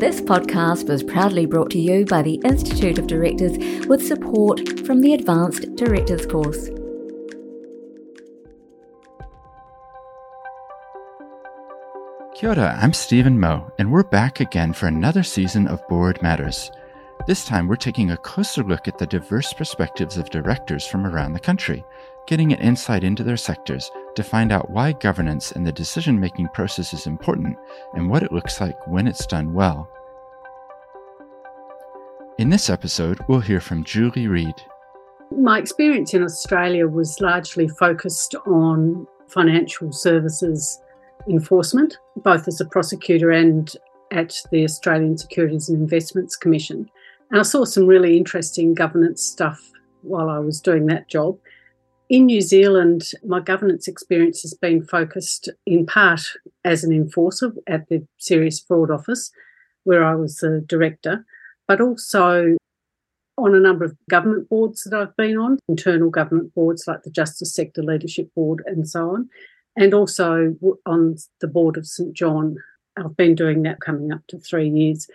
This podcast was proudly brought to you by the Institute of Directors with support from the Advanced Directors course. Kia ora, I'm Steven Moe, and we're back again for another season of Board Matters. This time, we're taking a closer look at the diverse perspectives of directors from around the country, getting an insight into their sectors to find out why governance and the decision making process is important and what it looks like when it's done well. In this episode, we'll hear from Julie Read. My experience in Australia was largely focused on financial services enforcement, both as a prosecutor and at the Australian Securities and Investments Commission. And I saw some really interesting governance stuff while I was doing that job. In New Zealand, my governance experience has been focused in part as an enforcer at the Serious Fraud Office, where I was the director, but also on a number of government boards that I've been on, internal government boards like the Justice Sector Leadership Board and so on, and also on the board of St John. I've been doing that coming up to three years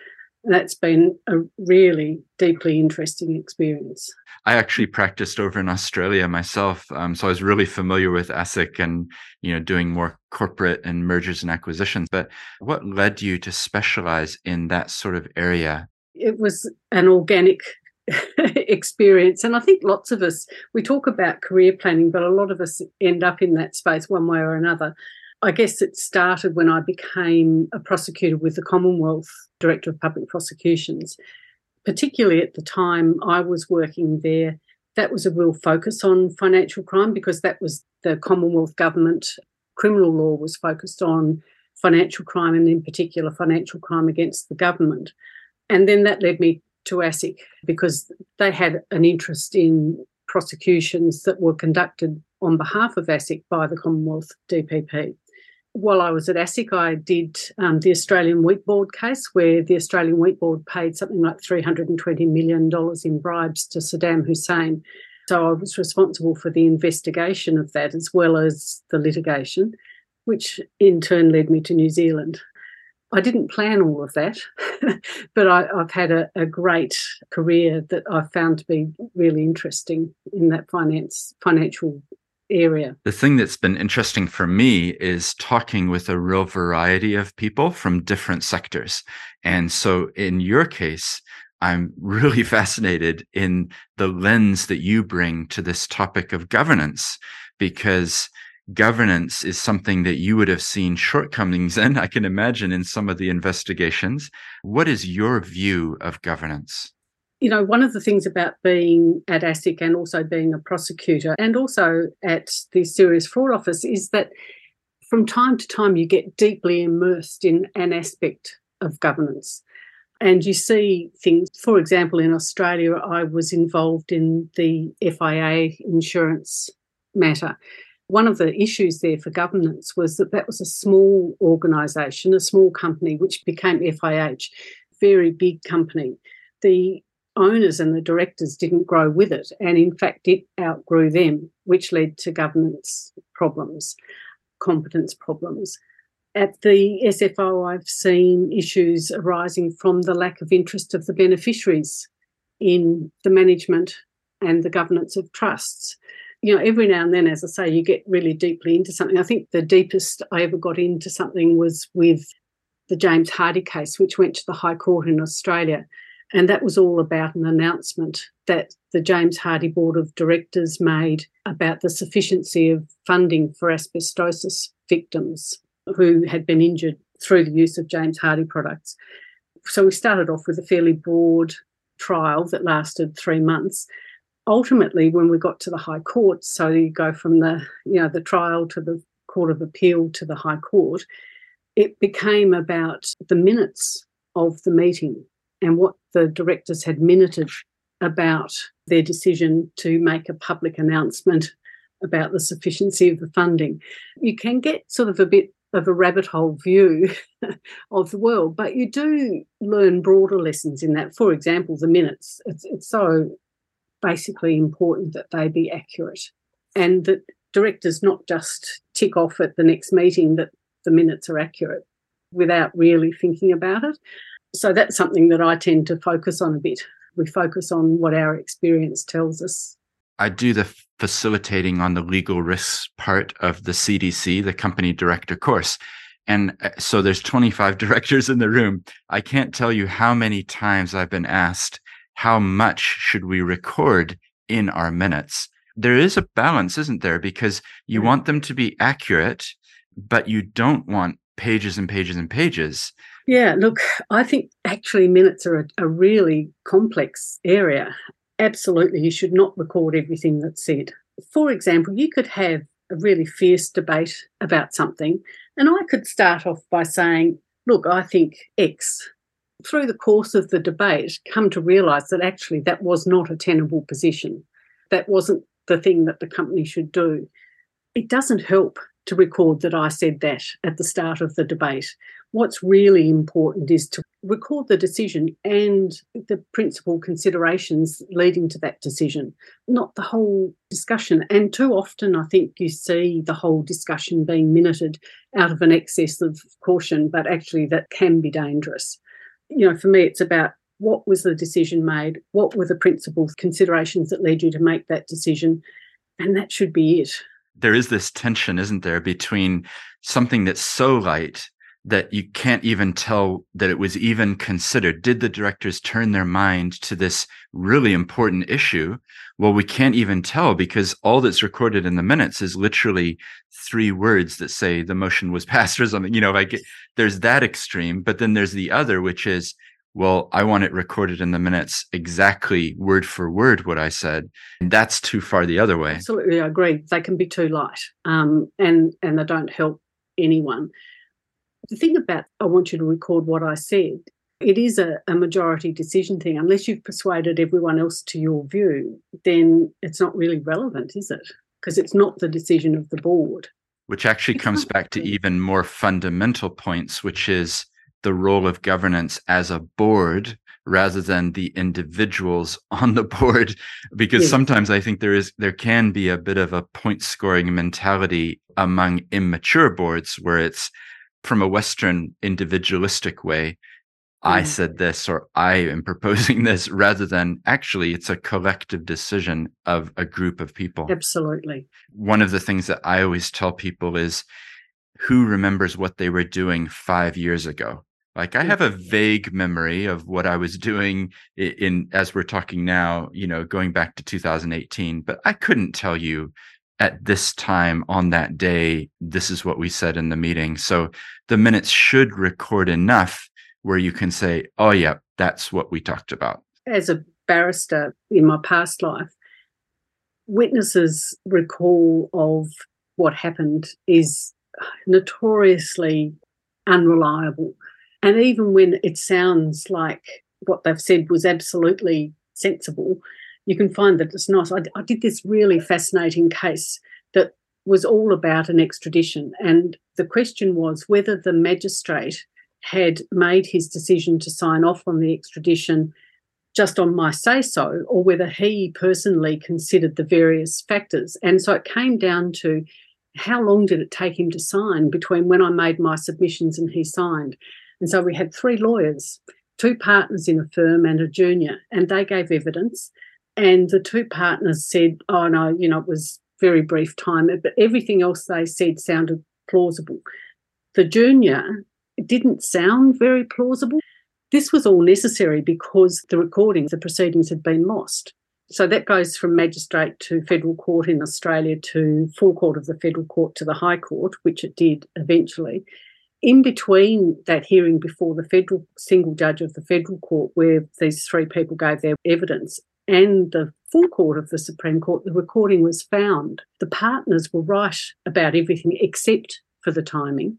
that's been a really deeply interesting experience. I actually practiced over in Australia myself, um, so I was really familiar with ASIC and you know doing more corporate and mergers and acquisitions. But what led you to specialize in that sort of area? It was an organic experience, and I think lots of us we talk about career planning, but a lot of us end up in that space one way or another. I guess it started when I became a prosecutor with the Commonwealth Director of Public Prosecutions. Particularly at the time I was working there, that was a real focus on financial crime because that was the Commonwealth government. Criminal law was focused on financial crime and, in particular, financial crime against the government. And then that led me to ASIC because they had an interest in prosecutions that were conducted on behalf of ASIC by the Commonwealth DPP while I was at ASIC, I did um, the Australian Wheat Board case, where the Australian Wheat Board paid something like $320 million in bribes to Saddam Hussein. So I was responsible for the investigation of that as well as the litigation, which in turn led me to New Zealand. I didn't plan all of that, but I, have had a, a, great career that I've found to be really interesting in that finance financial area. The thing that's been interesting for me is talking with a real variety of people from different sectors. And so in your case, I'm really fascinated in the lens that you bring to this topic of governance because governance is something that you would have seen shortcomings in, I can imagine, in some of the investigations. What is your view of governance? You know, one of the things about being at ASIC and also being a prosecutor and also at the Serious Fraud Office is that from time to time you get deeply immersed in an aspect of governance. And you see things, for example, in Australia, I was involved in the HIH insurance matter. One of the issues there for governance was that that was a small organisation, a small company, which became HIH, very big company. The owners and the directors didn't grow with it. And in fact, it outgrew them, which led to governance problems, competence problems. At the SFO, I've seen issues arising from the lack of interest of the beneficiaries in the management and the governance of trusts. You know, every now and then, as I say, you get really deeply into something. I think the deepest I ever got into something was with the James Hardie case, which went to the High Court in Australia and that was all about an announcement that the James Hardie Board of Directors made about the sufficiency of funding for asbestosis victims who had been injured through the use of James Hardie products. So we started off with a fairly broad trial that lasted three months. Ultimately, when we got to the High Court, so you go from the you know the trial to the Court of Appeal to the High Court, it became about the minutes of the meeting and what the directors had minuted about their decision to make a public announcement about the sufficiency of the funding. You can get sort of a bit of a rabbit hole view of the world, but you do learn broader lessons in that. For example, the minutes. It's, it's so basically important that they be accurate and that directors not just tick off at the next meeting that the minutes are accurate without really thinking about it. So that's something that I tend to focus on a bit. We focus on what our experience tells us. I do the facilitating on the legal risks part of the CDC, the company director course. And uh, so there's 25 directors in the room. I can't tell you how many times I've been asked, how much should we record in our minutes? There is a balance, isn't there? Because you want them to be accurate, but you don't want pages and pages and pages. Yeah, look, I think actually minutes are a, a really complex area absolutely you should not record everything that's said. For example, you could have a really fierce debate about something, and I could start off by saying, Look, I think X. Through the course of the debate, come to realise that actually that was not a tenable position. That wasn't the thing that the company should do. It doesn't help to record that I said that at the start of the debate. What's really important is to record the decision and the principal considerations leading to that decision, not the whole discussion. And too often, I think you see the whole discussion being minuted out of an excess of caution, but actually that can be dangerous. You know, for me, it's about what was the decision made? What were the principal considerations that led you to make that decision? And that should be it. There is this tension, isn't there, between something that's so light that you can't even tell that it was even considered. Did the directors turn their mind to this really important issue? Well, we can't even tell because all that's recorded in the minutes is literally three words that say the motion was passed or something. You know, like there's that extreme, but then there's the other, which is, well, I want it recorded in the minutes exactly word for word what I said. And that's too far the other way. Absolutely, I agree. They can be too light, um, and and they don't help anyone. The thing about I want you to record what I said, it is a, a majority decision thing. Unless you've persuaded everyone else to your view, then it's not really relevant, is it? Because it's not the decision of the board. Which actually comes back to even more fundamental points, which is the role of governance as a board rather than the individuals on the board because yes. sometimes i think there is there can be a bit of a point scoring mentality among immature boards where it's from a Western individualistic way, I mm. said this or I am proposing this rather than actually it's a collective decision of a group of people. Absolutely. One of the things that I always tell people is who remembers what they were doing five years ago? Like I have a mm-hmm. vague memory of what I was doing in, in as we're talking now, you know, going back to 2018, but I couldn't tell you at this time on that day, this is what we said in the meeting. So the minutes should record enough where you can say, oh, yeah, that's what we talked about. As a barrister in my past life, witnesses' recall of what happened is notoriously unreliable. And even when it sounds like what they've said was absolutely sensible, you can find that it's not. I, I did this really fascinating case that was all about an extradition. And the question was whether the magistrate had made his decision to sign off on the extradition just on my say so, or whether he personally considered the various factors. And so it came down to how long did it take him to sign between when I made my submissions and he signed. And so we had three lawyers, two partners in a firm and a junior, and they gave evidence. And the two partners said, oh, no, you know, it was very brief time, but everything else they said sounded plausible. The junior didn't sound very plausible. This was all necessary because the recordings, the proceedings had been lost. So that goes from magistrate to federal court in Australia to full court of the federal court to the high court, which it did eventually. In between that hearing before the federal single judge of the federal court, where these three people gave their evidence, and the full court of the Supreme Court, the recording was found. The partners were right about everything except for the timing.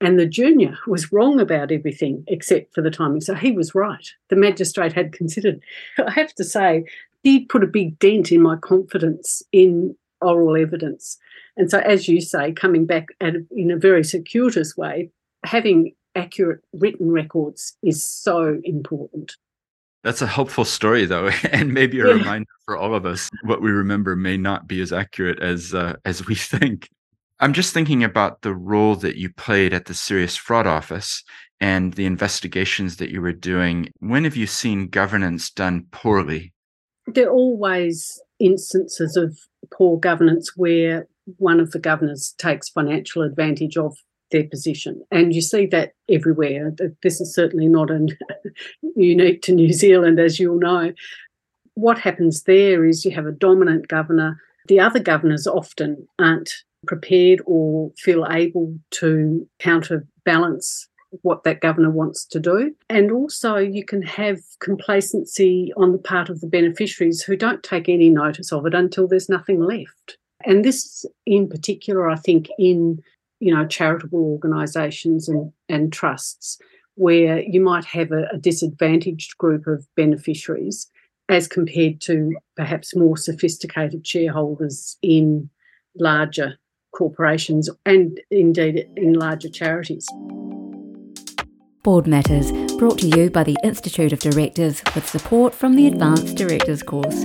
And the junior was wrong about everything except for the timing. So he was right. The magistrate had considered. I have to say, he put a big dent in my confidence in oral evidence. And so, as you say, coming back at, in a very circuitous way, having accurate written records is so important. That's a helpful story, though, and maybe a yeah. reminder for all of us. What we remember may not be as accurate as uh, as we think. I'm just thinking about the role that you played at the Serious Fraud Office and the investigations that you were doing. When have you seen governance done poorly? There are always instances of poor governance where one of the governors takes financial advantage of their position. And you see that everywhere. This is certainly not an, unique to New Zealand, as you'll know. What happens there is you have a dominant governor. The other governors often aren't prepared or feel able to counterbalance what that governor wants to do. And also, you can have complacency on the part of the beneficiaries who don't take any notice of it until there's nothing left. And this, in particular, I think, in you know charitable organisations and, and trusts, where you might have a, a disadvantaged group of beneficiaries as compared to perhaps more sophisticated shareholders in larger corporations and indeed in larger charities. Board Matters, brought to you by the Institute of Directors with support from the Advanced Directors course.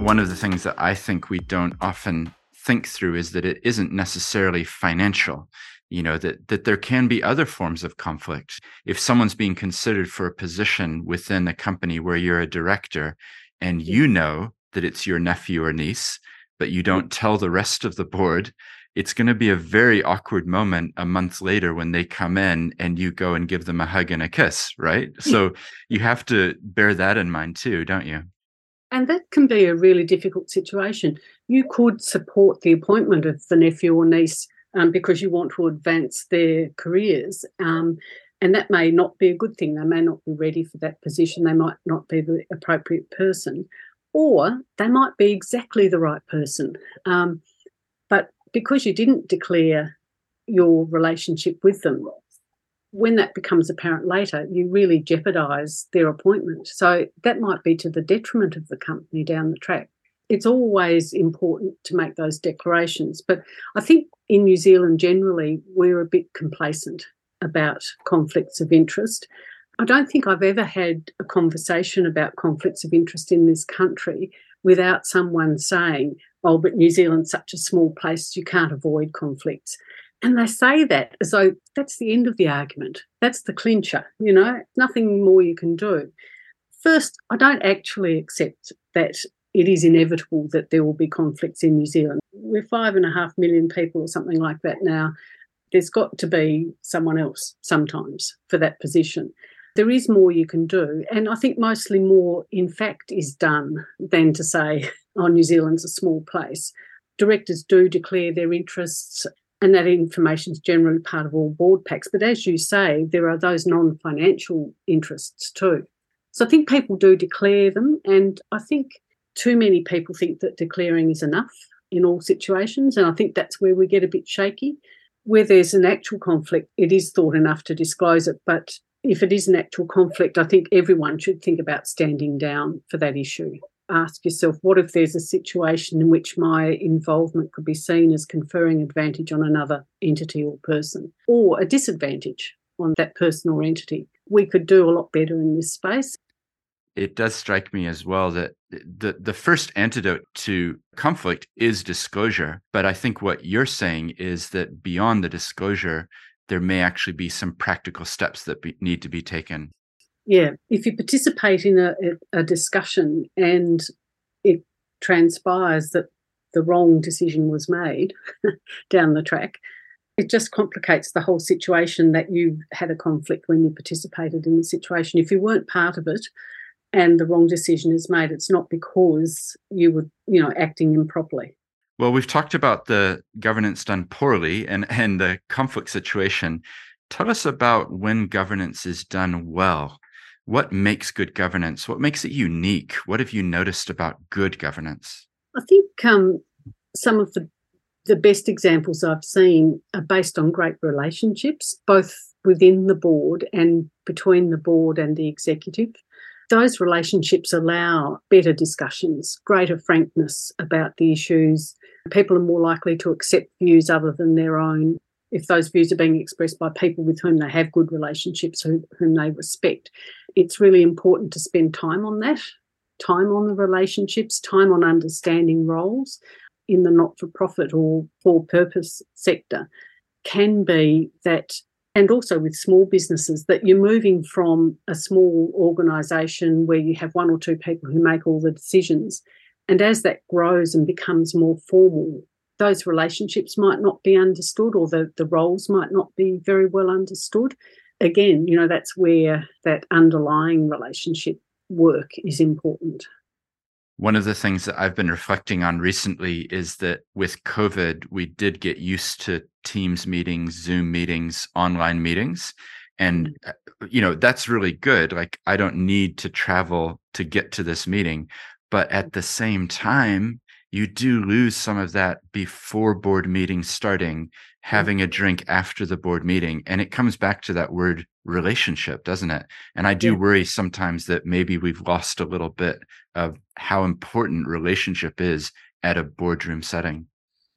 One of the things that I think we don't often think through is that it isn't necessarily financial you know that that there can be other forms of conflict if someone's being considered for a position within a company where you're a director and you know that it's your nephew or niece but you don't tell the rest of the board it's going to be a very awkward moment a month later when they come in and you go and give them a hug and a kiss, right? So you have to bear that in mind too, don't you? And that can be a really difficult situation. You could support the appointment of the nephew or niece um, because you want to advance their careers. Um, and that may not be a good thing. They may not be ready for that position. They might not be the appropriate person. Or they might be exactly the right person. Um, but because you didn't declare your relationship with them, when that becomes apparent later, you really jeopardize their appointment. So that might be to the detriment of the company down the track. It's always important to make those declarations. But I think in New Zealand generally, we're a bit complacent about conflicts of interest. I don't think I've ever had a conversation about conflicts of interest in this country without someone saying, oh, but New Zealand's such a small place, you can't avoid conflicts. And they say that as though that's the end of the argument. That's the clincher, you know, nothing more you can do. First, I don't actually accept that it is inevitable that there will be conflicts in New Zealand. We're five and a half million people or something like that now. There's got to be someone else sometimes for that position. There is more you can do. And I think mostly more, in fact, is done than to say, oh, New Zealand's a small place. Directors do declare their interests, and that information is generally part of all board packs. But as you say, there are those non financial interests too. So I think people do declare them. And I think too many people think that declaring is enough in all situations. And I think that's where we get a bit shaky. Where there's an actual conflict, it is thought enough to disclose it. But if it is an actual conflict, I think everyone should think about standing down for that issue. Ask yourself, what if there's a situation in which my involvement could be seen as conferring advantage on another entity or person, or a disadvantage on that person or entity? We could do a lot better in this space. It does strike me as well that the, the first antidote to conflict is disclosure. But I think what you're saying is that beyond the disclosure, there may actually be some practical steps that be, need to be taken. Yeah, if you participate in a, a discussion and it transpires that the wrong decision was made down the track, it just complicates the whole situation that you had a conflict when you participated in the situation. If you weren't part of it and the wrong decision is made, it's not because you were, you know, acting improperly. Well, we've talked about the governance done poorly and, and the conflict situation. Tell us about when governance is done well. What makes good governance? What makes it unique? What have you noticed about good governance? I think um, some of the the best examples I've seen are based on great relationships, both within the board and between the board and the executive. Those relationships allow better discussions, greater frankness about the issues, people are more likely to accept views other than their own if those views are being expressed by people with whom they have good relationships, who, whom they respect. It's really important to spend time on that, time on the relationships, time on understanding roles. in the not for profit or for purpose sector can be that, and also with small businesses, that you're moving from a small organisation where you have one or two people who make all the decisions. And as that grows and becomes more formal, those relationships might not be understood or the, the roles might not be very well understood. Again, you know, that's where that underlying relationship work is important. One of the things that I've been reflecting on recently is that with COVID, we did get used to Teams meetings, Zoom meetings, online meetings. And, mm-hmm. uh, you know, that's really good. Like, I don't need to travel to get to this meeting. But at the same time, you do lose some of that before board meeting starting mm. having a drink after the board meeting and it comes back to that word relationship doesn't it? And i do worry sometimes that maybe we've lost a little bit of how important relationship is at a boardroom setting.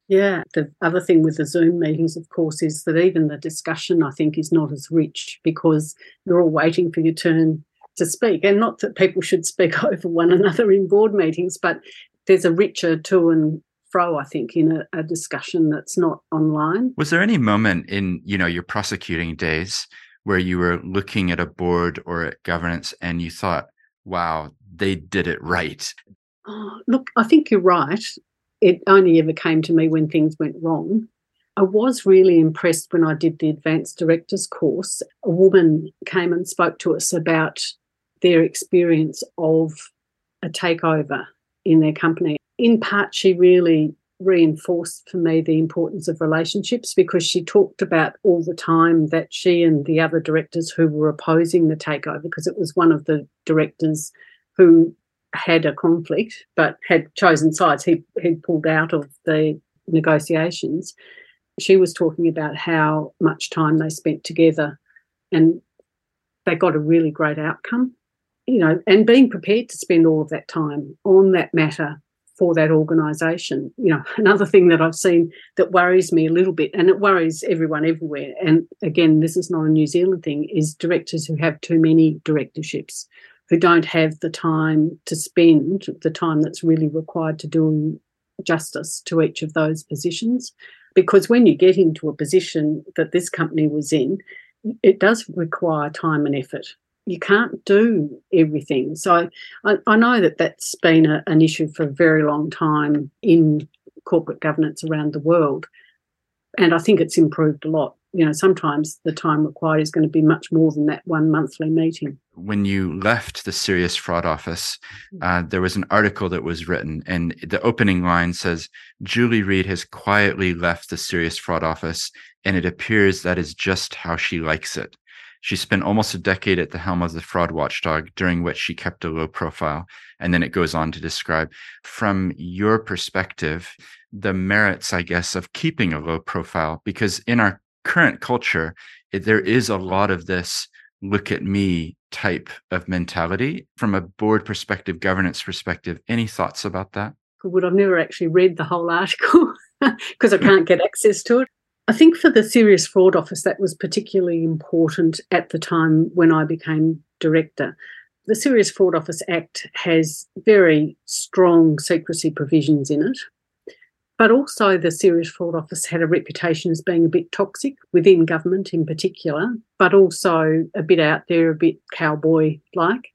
Yeah the other thing with the zoom meetings of course is that even the discussion i think is not as rich because you're all waiting for your turn to speak. And not that people should speak over one another in board meetings but there's a richer to and fro, I think, in a, a discussion that's not online. Was there any moment in, you know, your prosecuting days where you were looking at a board or at governance and you thought, wow, they did it right? Oh, look, I think you're right. It only ever came to me when things went wrong. I was really impressed when I did the advanced directors course. A woman came and spoke to us about their experience of a takeover in their company. In part, she really reinforced for me the importance of relationships because she talked about all the time that she and the other directors who were opposing the takeover, because it was one of the directors who had a conflict but had chosen sides, he had pulled out of the negotiations. She was talking about how much time they spent together and they got a really great outcome you know, and being prepared to spend all of that time on that matter for that organisation. You know, another thing that I've seen that worries me a little bit, and it worries everyone everywhere, and again, this is not a New Zealand thing, is directors who have too many directorships, who don't have the time to spend the time that's really required to do justice to each of those positions. Because when you get into a position that this company was in, it does require time and effort you can't do everything. So I, I know that that's been a, an issue for a very long time in corporate governance around the world. And I think it's improved a lot. You know, sometimes the time required is going to be much more than that one monthly meeting. When you left the Serious Fraud Office, mm. uh, there was an article that was written, and the opening line says Julie Read has quietly left the Serious Fraud Office, and it appears that is just how she likes it. She spent almost a decade at the helm of the fraud watchdog, during which she kept a low profile. And then it goes on to describe, from your perspective, the merits, I guess, of keeping a low profile. Because in our current culture, it, there is a lot of this look at me type of mentality. From a board perspective, governance perspective, any thoughts about that? Good. I've never actually read the whole article because I can't get access to it. I think for the Serious Fraud Office, that was particularly important at the time when I became director. The Serious Fraud Office Act has very strong secrecy provisions in it, but also the Serious Fraud Office had a reputation as being a bit toxic within government in particular, but also a bit out there, a bit cowboy like.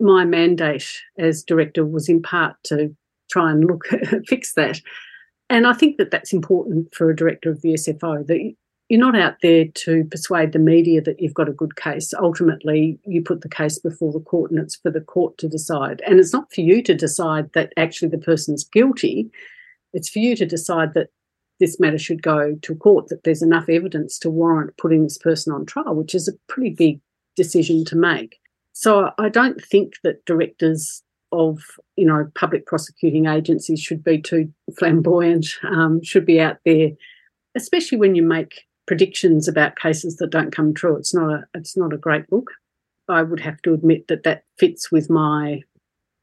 My mandate as director was in part to try and look fix that and I think that that's important for a director of the SFO that you're not out there to persuade the media that you've got a good case. Ultimately, you put the case before the court and it's for the court to decide. And it's not for you to decide that actually the person's guilty. It's for you to decide that this matter should go to court, that there's enough evidence to warrant putting this person on trial, which is a pretty big decision to make. So I don't think that directors of you know public prosecuting agencies should be too flamboyant, um, should be out there, especially when you make predictions about cases that don't come true. It's not a it's not a great book. I would have to admit that that fits with my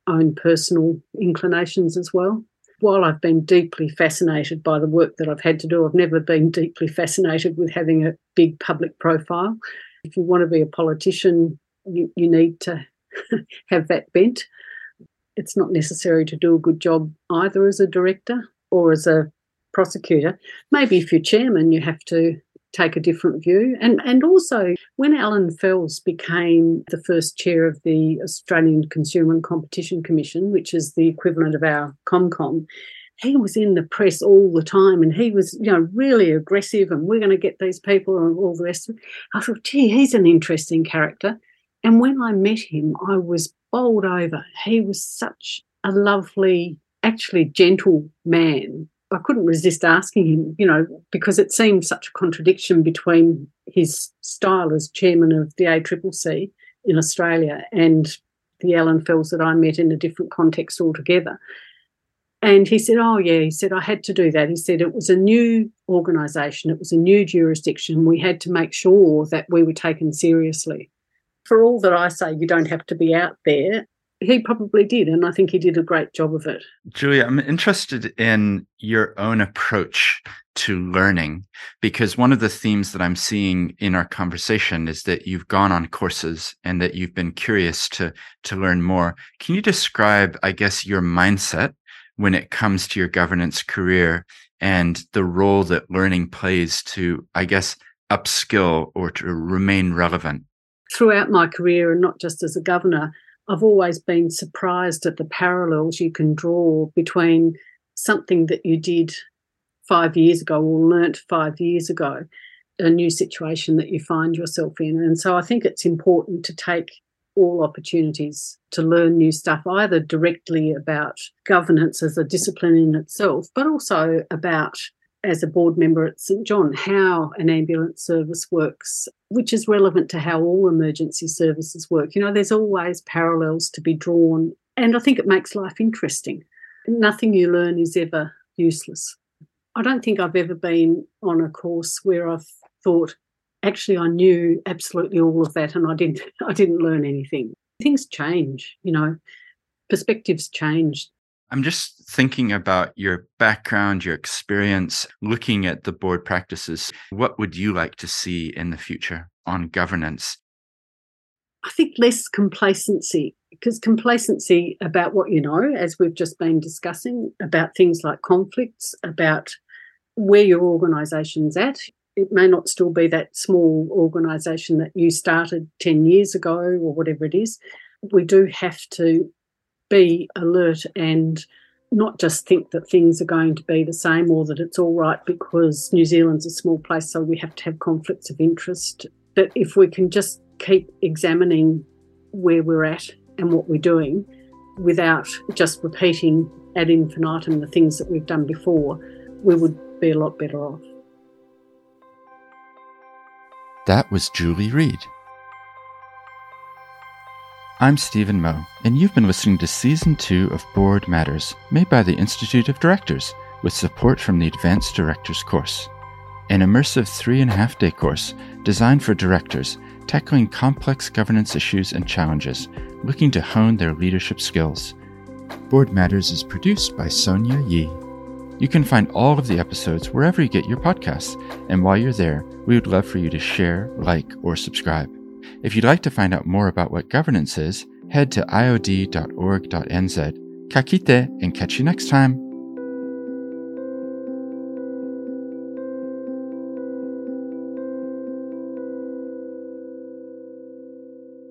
own personal inclinations as well. While I've been deeply fascinated by the work that I've had to do, I've never been deeply fascinated with having a big public profile. If you want to be a politician, you, you need to have that bent it's not necessary to do a good job either as a director. or as a prosecutor. Maybe if you're chairman, you have to take a different view. And and also when Allan Fels became the first chair of the Australian Consumer and Competition Commission, which is the equivalent of our ComCom, he was in the press all the time and he was, you know, really aggressive and we're going to get these people and all the rest of it. I thought, gee, he's an interesting character. And when I met him, I was bowled over. He was such a lovely, actually gentle man. I couldn't resist asking him, you know, because it seemed such a contradiction between his style as chairman of the ACCC in Australia and the Allan Fels that I met in a different context altogether. And he said, Oh, yeah. He said, I had to do that. He said, it was a new organisation, it was a new jurisdiction. We had to make sure that we were taken seriously. For all that I say, you don't have to be out there. He probably did. And I think he did a great job of it. Julia, I'm interested in your own approach to learning because one of the themes that I'm seeing in our conversation is that you've gone on courses and that you've been curious to to learn more. Can you describe, I guess, your mindset when it comes to your governance career and the role that learning plays to, I guess, upskill or to remain relevant? Throughout my career, and not just as a governor, I've always been surprised at the parallels you can draw between something that you did five years ago or learnt five years ago, a new situation that you find yourself in. And so I think it's important to take all opportunities to learn new stuff, either directly about governance as a discipline in itself, but also about, as a board member at St John, how an ambulance service works, which is relevant to how all emergency services work. You know, there's always parallels to be drawn, and I think it makes life interesting. Nothing you learn is ever useless. I don't think I've ever been on a course where I've thought, actually I knew absolutely all of that and I didn't I didn't learn anything. Things change, you know, perspectives change. I'm just thinking about your background, your experience, looking at the board practices. What would you like to see in the future on governance? I think less complacency, because complacency about what you know, as we've just been discussing, about things like conflicts, about where your organisation's at it may not still be that small organisation that you started 10 years ago or whatever it is. We do have to be alert and not just think that things are going to be the same or that it's all right because New Zealand's a small place, so we have to have conflicts of interest. But if we can just keep examining where we're at and what we're doing without just repeating ad infinitum the things that we've done before, we would be a lot better off. That was Julie Read. I'm Steven Moe, and you've been listening to Season 2 of Board Matters, made by the Institute of Directors, with support from the Advanced Directors course. An immersive three and a half day course designed for directors tackling complex governance issues and challenges, looking to hone their leadership skills. Board Matters is produced by Sonia Yi. You can find all of the episodes wherever you get your podcasts, and while you're there, we would love for you to share, like, or subscribe. If you'd like to find out more about what governance is, head to iod.org.nz. Ka kite and catch you next time.